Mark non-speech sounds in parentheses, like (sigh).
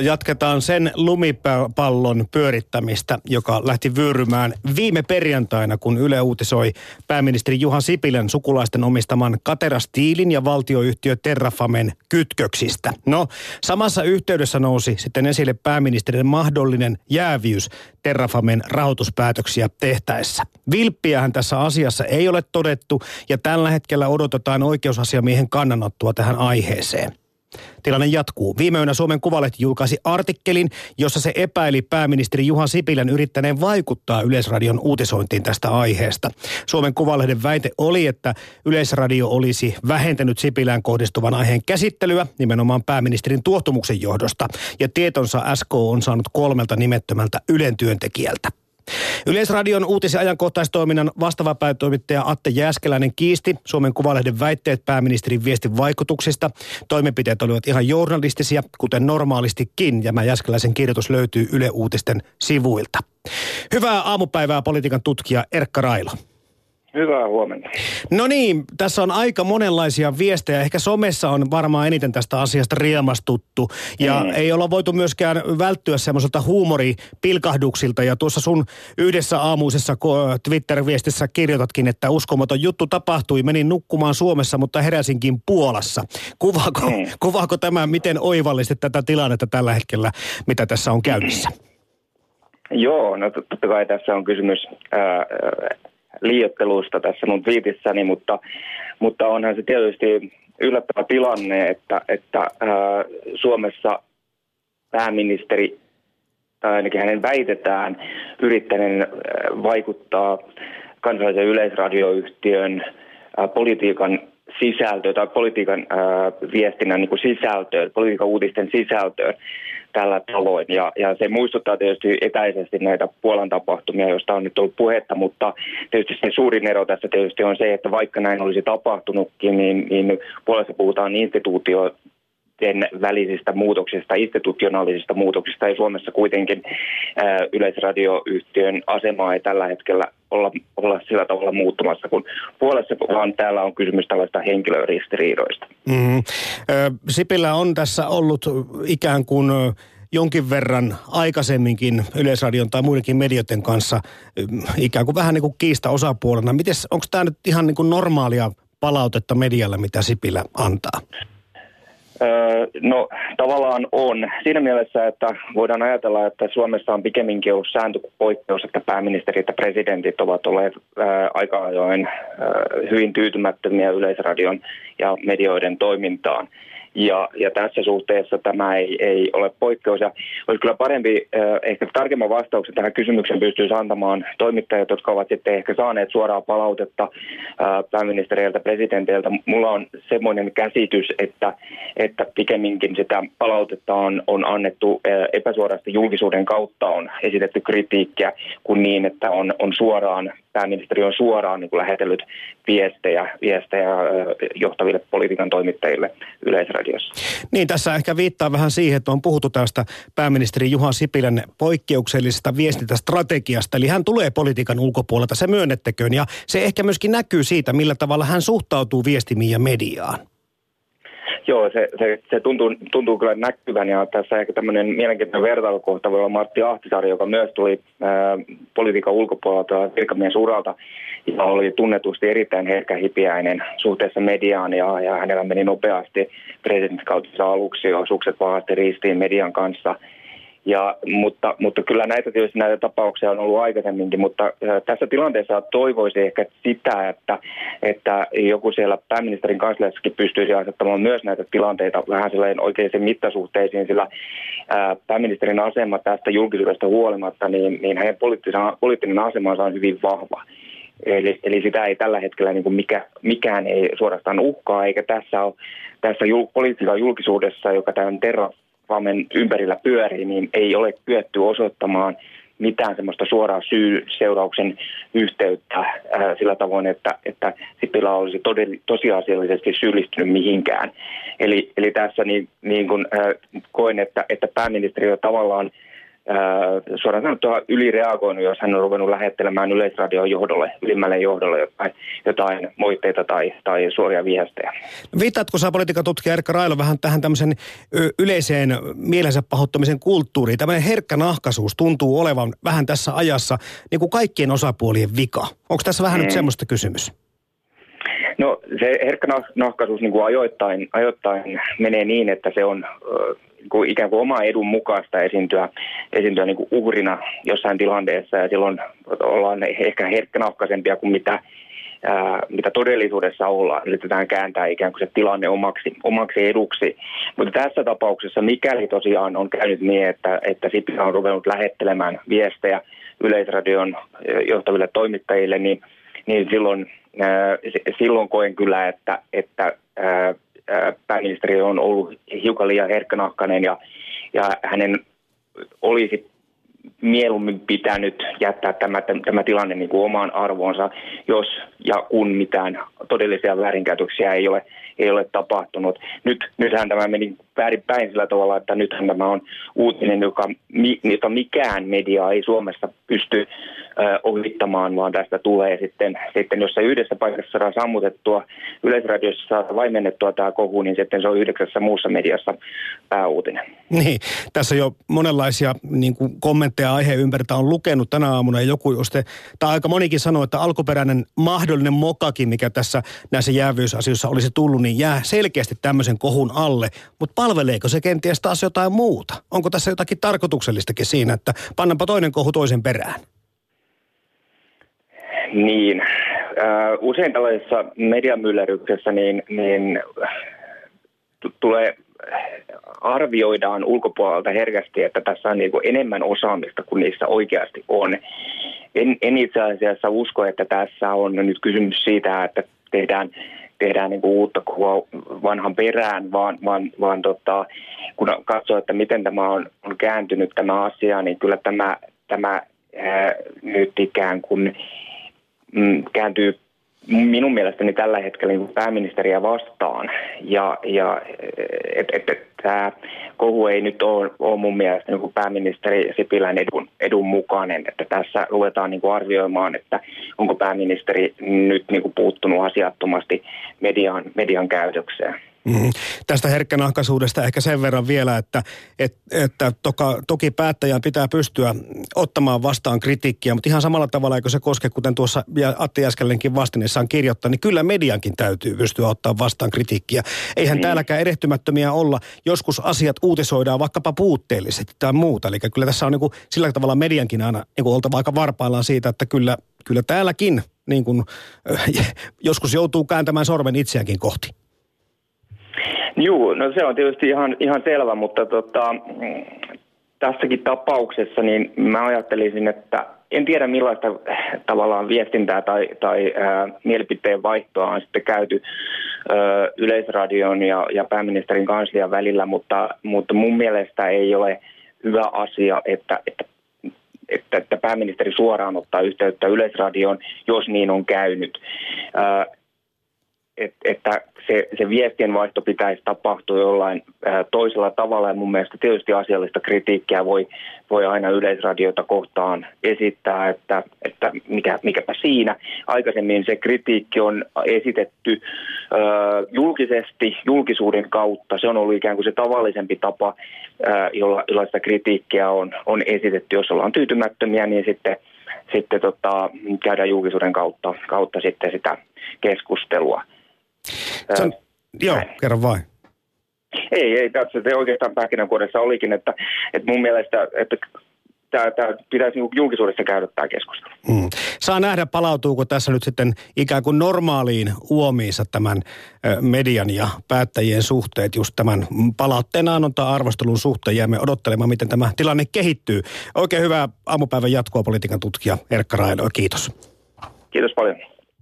Jatketaan sen lumipallon pyörittämistä, joka lähti vyörymään viime perjantaina, kun Yle uutisoi pääministeri Juha Sipilän sukulaisten omistaman Katera-stiilin ja valtioyhtiö Terrafamen kytköksistä. No, samassa yhteydessä nousi sitten esille pääministerin mahdollinen jäävyys Terrafamen rahoituspäätöksiä tehtäessä. Vilppiähän tässä asiassa ei ole todettu ja tällä hetkellä odotetaan oikeusasiamiehen kannanottoa tähän aiheeseen. Tilanne jatkuu. Viime yönä Suomen Kuvalehti julkaisi artikkelin, jossa se epäili pääministeri Juha Sipilän yrittäneen vaikuttaa Yleisradion uutisointiin tästä aiheesta. Suomen Kuvalehden väite oli, että Yleisradio olisi vähentänyt Sipilään kohdistuvan aiheen käsittelyä nimenomaan pääministerin tuottumuksen johdosta. Ja tietonsa SK on saanut kolmelta nimettömältä Ylen työntekijältä. Yleisradion uutis- ja ajankohtaistoiminnan vastaava päätoimittaja Atte Jääskeläinen kiisti Suomen Kuvalehden väitteet pääministerin viestin vaikutuksista. Toimenpiteet olivat ihan journalistisia, kuten normaalistikin, ja mä Jääskeläisen kirjoitus löytyy Yle Uutisten sivuilta. Hyvää aamupäivää politiikan tutkija Erkka Railo. Hyvää huomenta. No niin, tässä on aika monenlaisia viestejä. Ehkä somessa on varmaan eniten tästä asiasta riemastuttu. Ja mm. ei olla voitu myöskään välttyä semmoiselta huumoripilkahduksilta. Ja tuossa sun yhdessä aamuisessa Twitter-viestissä kirjoitatkin, että uskomaton juttu tapahtui. Menin nukkumaan Suomessa, mutta heräsinkin Puolassa. Kuvaako, mm. kuvaako tämä, miten oivallisesti tätä tilannetta tällä hetkellä, mitä tässä on käynnissä? Joo, no totta kai tässä on kysymys ää, liiottelusta tässä mun viitissäni, mutta, mutta onhan se tietysti yllättävä tilanne, että, että ää, Suomessa pääministeri, tai ainakin hänen väitetään, yrittäneen vaikuttaa kansallisen yleisradioyhtiön ää, politiikan sisältöön tai politiikan ää, viestinnän niin kuin sisältöön, politiikan uutisten sisältöön tällä tavoin. Ja, ja se muistuttaa tietysti etäisesti näitä Puolan tapahtumia, joista on nyt ollut puhetta, mutta tietysti se suurin ero tässä tietysti on se, että vaikka näin olisi tapahtunutkin, niin, niin Puolassa puhutaan instituutio välisistä muutoksista, institutionaalisista muutoksista, ja Suomessa kuitenkin yleisradioyhtiön asemaa ei tällä hetkellä olla, olla sillä tavalla muuttumassa, kun puolessa vaan täällä on kysymys tällaista henkilöristiriidoista. Mm-hmm. Sipilä on tässä ollut ikään kuin jonkin verran aikaisemminkin Yleisradion tai muidenkin medioiden kanssa ikään kuin vähän niin kuin kiista osapuolena. Mites, onko tämä nyt ihan niin kuin normaalia palautetta medialle, mitä Sipilä antaa? No tavallaan on. Siinä mielessä, että voidaan ajatella, että Suomessa on pikemminkin ollut sääntö poikkeus, että pääministerit ja presidentit ovat olleet aika ajoin hyvin tyytymättömiä yleisradion ja medioiden toimintaan. Ja, ja tässä suhteessa tämä ei, ei ole poikkeus. Ja olisi kyllä parempi, eh, ehkä tarkemman vastauksen tähän kysymykseen pystyisi antamaan toimittajat, jotka ovat sitten ehkä saaneet suoraa palautetta pääministeriltä, presidentiltä. Mulla on semmoinen käsitys, että, että pikemminkin sitä palautetta on, on annettu epäsuorasti julkisuuden kautta, on esitetty kritiikkiä, kuin niin, että on, on suoraan pääministeri on suoraan niin kuin lähetellyt viestejä, viestejä johtaville politiikan toimittajille Yleisradiossa. Niin, tässä ehkä viittaa vähän siihen, että on puhuttu tästä pääministeri Juha Sipilän poikkeuksellisesta viestintästrategiasta. Eli hän tulee politiikan ulkopuolelta, se myönnettäköön. Ja se ehkä myöskin näkyy siitä, millä tavalla hän suhtautuu viestimiin ja mediaan. Joo, se, se, se tuntuu, tuntuu kyllä näkyvän ja tässä ehkä tämmöinen mielenkiintoinen vertailukohta voi olla Martti Ahtisaari, joka myös tuli ää, politiikan ulkopuolelta virkamiesuralta ja oli tunnetusti erittäin herkähipiäinen suhteessa mediaan ja, ja hänellä meni nopeasti presidenttikautissa aluksi jo sukset vahvasti ristiin median kanssa – ja, mutta, mutta kyllä näitä tietysti näitä tapauksia on ollut aikaisemminkin, mutta tässä tilanteessa toivoisi ehkä sitä, että, että joku siellä pääministerin kansliassakin pystyisi asettamaan myös näitä tilanteita vähän sellainen oikeisiin mittasuhteisiin, sillä ää, pääministerin asema tästä julkisuudesta huolimatta, niin, niin hänen poliittinen asemansa on hyvin vahva. Eli, eli sitä ei tällä hetkellä niin kuin mikä, mikään ei suorastaan uhkaa, eikä tässä ole tässä jul, politiikan julkisuudessa, joka tämän terra, Famen ympärillä pyörii, niin ei ole kyetty osoittamaan mitään semmoista suoraa syy-seurauksen yhteyttä äh, sillä tavoin, että, että Sipilä olisi todell, tosiasiallisesti syyllistynyt mihinkään. Eli, eli tässä niin, niin kun, äh, koen, että, että pääministeri on tavallaan suoraan sanottuna ylireagoinut, jos hän on ruvennut lähettelemään Yleisradion johdolle, ylimmälle johdolle jotain, jotain moitteita tai, tai suoria viestejä. Viittaatko sä politiikan tutkija Erkka Railo vähän tähän tämmöisen yleiseen mielensä pahoittamisen kulttuuriin? Tämmöinen herkkä nahkaisuus tuntuu olevan vähän tässä ajassa niin kuin kaikkien osapuolien vika. Onko tässä vähän mm. nyt semmoista kysymys? No se herkkä nahkaisuus niin kuin ajoittain, ajoittain menee niin, että se on kuin ikään kuin oma edun mukaista esiintyä, esiintyä niin kuin uhrina jossain tilanteessa ja silloin ollaan ehkä herkkänahkaisempia kuin mitä, ää, mitä todellisuudessa ollaan. Yritetään kääntää ikään kuin se tilanne omaksi, omaksi eduksi. Mutta tässä tapauksessa, mikäli tosiaan on käynyt niin, että, että Sipilä on ruvennut lähettelemään viestejä Yleisradion johtaville toimittajille, niin, niin silloin, ää, silloin koen kyllä, että, että ää, pääministeri on ollut hiukan liian herkkänahkainen ja, ja hänen olisi mieluummin pitänyt jättää tämä, tämä tilanne niin kuin omaan arvoonsa, jos ja kun mitään todellisia väärinkäytöksiä ei ole, ei ole tapahtunut. Nyt, nythän tämä meni väärinpäin sillä tavalla, että nythän tämä on uutinen, joka, jota mikään media ei Suomessa pysty ohittamaan, vaan tästä tulee sitten, sitten jos se yhdessä paikassa saadaan sammutettua, Yleisradiossa saa vaimennettua tämä kohu, niin sitten se on yhdeksässä muussa mediassa pääuutinen. Niin, tässä jo monenlaisia niin kuin kommentteja aiheen ympäriltä on lukenut tänä aamuna ja joku just, tai aika monikin sanoi, että alkuperäinen mahdollinen mokakin, mikä tässä näissä jäävyysasioissa olisi tullut, niin jää selkeästi tämmöisen kohun alle, mutta palveleeko se kenties taas jotain muuta? Onko tässä jotakin tarkoituksellistakin siinä, että pannanpa toinen kohu toisen perään? Niin, usein tällaisessa mediamyllerryksessä niin, niin t- tulee arvioidaan ulkopuolelta herkästi, että tässä on niin enemmän osaamista kuin niissä oikeasti on. En, en itse asiassa usko, että tässä on nyt kysymys siitä, että tehdään, tehdään niin kuin uutta kuvaa vanhan perään, vaan, vaan, vaan tota, kun katsoo, että miten tämä on, on kääntynyt tämä asia, niin kyllä tämä, tämä ää, nyt ikään kuin mm, kääntyy minun mielestäni tällä hetkellä niin pääministeriä vastaan. Ja, ja että et, et, tämä kohu ei nyt ole, ole mun mielestä niin pääministeri Sipilän edun, edun mukainen. Että tässä ruvetaan niin kuin arvioimaan, että onko pääministeri nyt niin kuin puuttunut asiattomasti median, median käytökseen. Mm. Tästä herkkänahkaisuudesta ehkä sen verran vielä, että, et, että toka, toki päättäjän pitää pystyä ottamaan vastaan kritiikkiä, mutta ihan samalla tavalla, eikö se koske, kuten tuossa Atti Äskellenkin vastineessaan kirjoittaa, niin kyllä mediankin täytyy pystyä ottaa vastaan kritiikkiä. Eihän mm. täälläkään erehtymättömiä olla. Joskus asiat uutisoidaan vaikkapa puutteellisesti tai muuta. Eli kyllä tässä on niin kuin, sillä tavalla mediankin aina niin kuin oltava aika varpaillaan siitä, että kyllä, kyllä täälläkin niin kuin, (laughs) joskus joutuu kääntämään sormen itseäänkin kohti. Joo, no se on tietysti ihan, ihan selvä, mutta tota, tässäkin tapauksessa niin mä ajattelisin, että en tiedä millaista tavallaan viestintää tai, tai ää, mielipiteen vaihtoa on sitten käyty ää, Yleisradion ja, ja pääministerin kanslian välillä, mutta, mutta mun mielestä ei ole hyvä asia, että, että että, että pääministeri suoraan ottaa yhteyttä Yleisradioon, jos niin on käynyt. Ää, et, että se, se viestienvaihto pitäisi tapahtua jollain ää, toisella tavalla ja mun mielestä tietysti asiallista kritiikkiä voi, voi aina yleisradiota kohtaan esittää, että, että mikä, mikäpä siinä. Aikaisemmin se kritiikki on esitetty ää, julkisesti, julkisuuden kautta. Se on ollut ikään kuin se tavallisempi tapa, ää, jolla, jolla sitä kritiikkiä on, on esitetty. Jos ollaan tyytymättömiä, niin sitten, sitten tota, käydään julkisuuden kautta, kautta sitten sitä keskustelua. Sen, joo, kerro vain. Ei, ei, tässä se oikeastaan pähkinänkuoressa olikin, että, että mun mielestä, että tämä, tämä pitäisi niin julkisuudessa käydä tämä keskustelu. Mm. Saa nähdä, palautuuko tässä nyt sitten ikään kuin normaaliin uomiinsa tämän median ja päättäjien suhteet just tämän palautteen annontaa arvostelun suhteen. Jäämme odottelemaan, miten tämä tilanne kehittyy. Oikein hyvää aamupäivän jatkoa politiikan tutkija Erkka Railo. Kiitos. Kiitos paljon.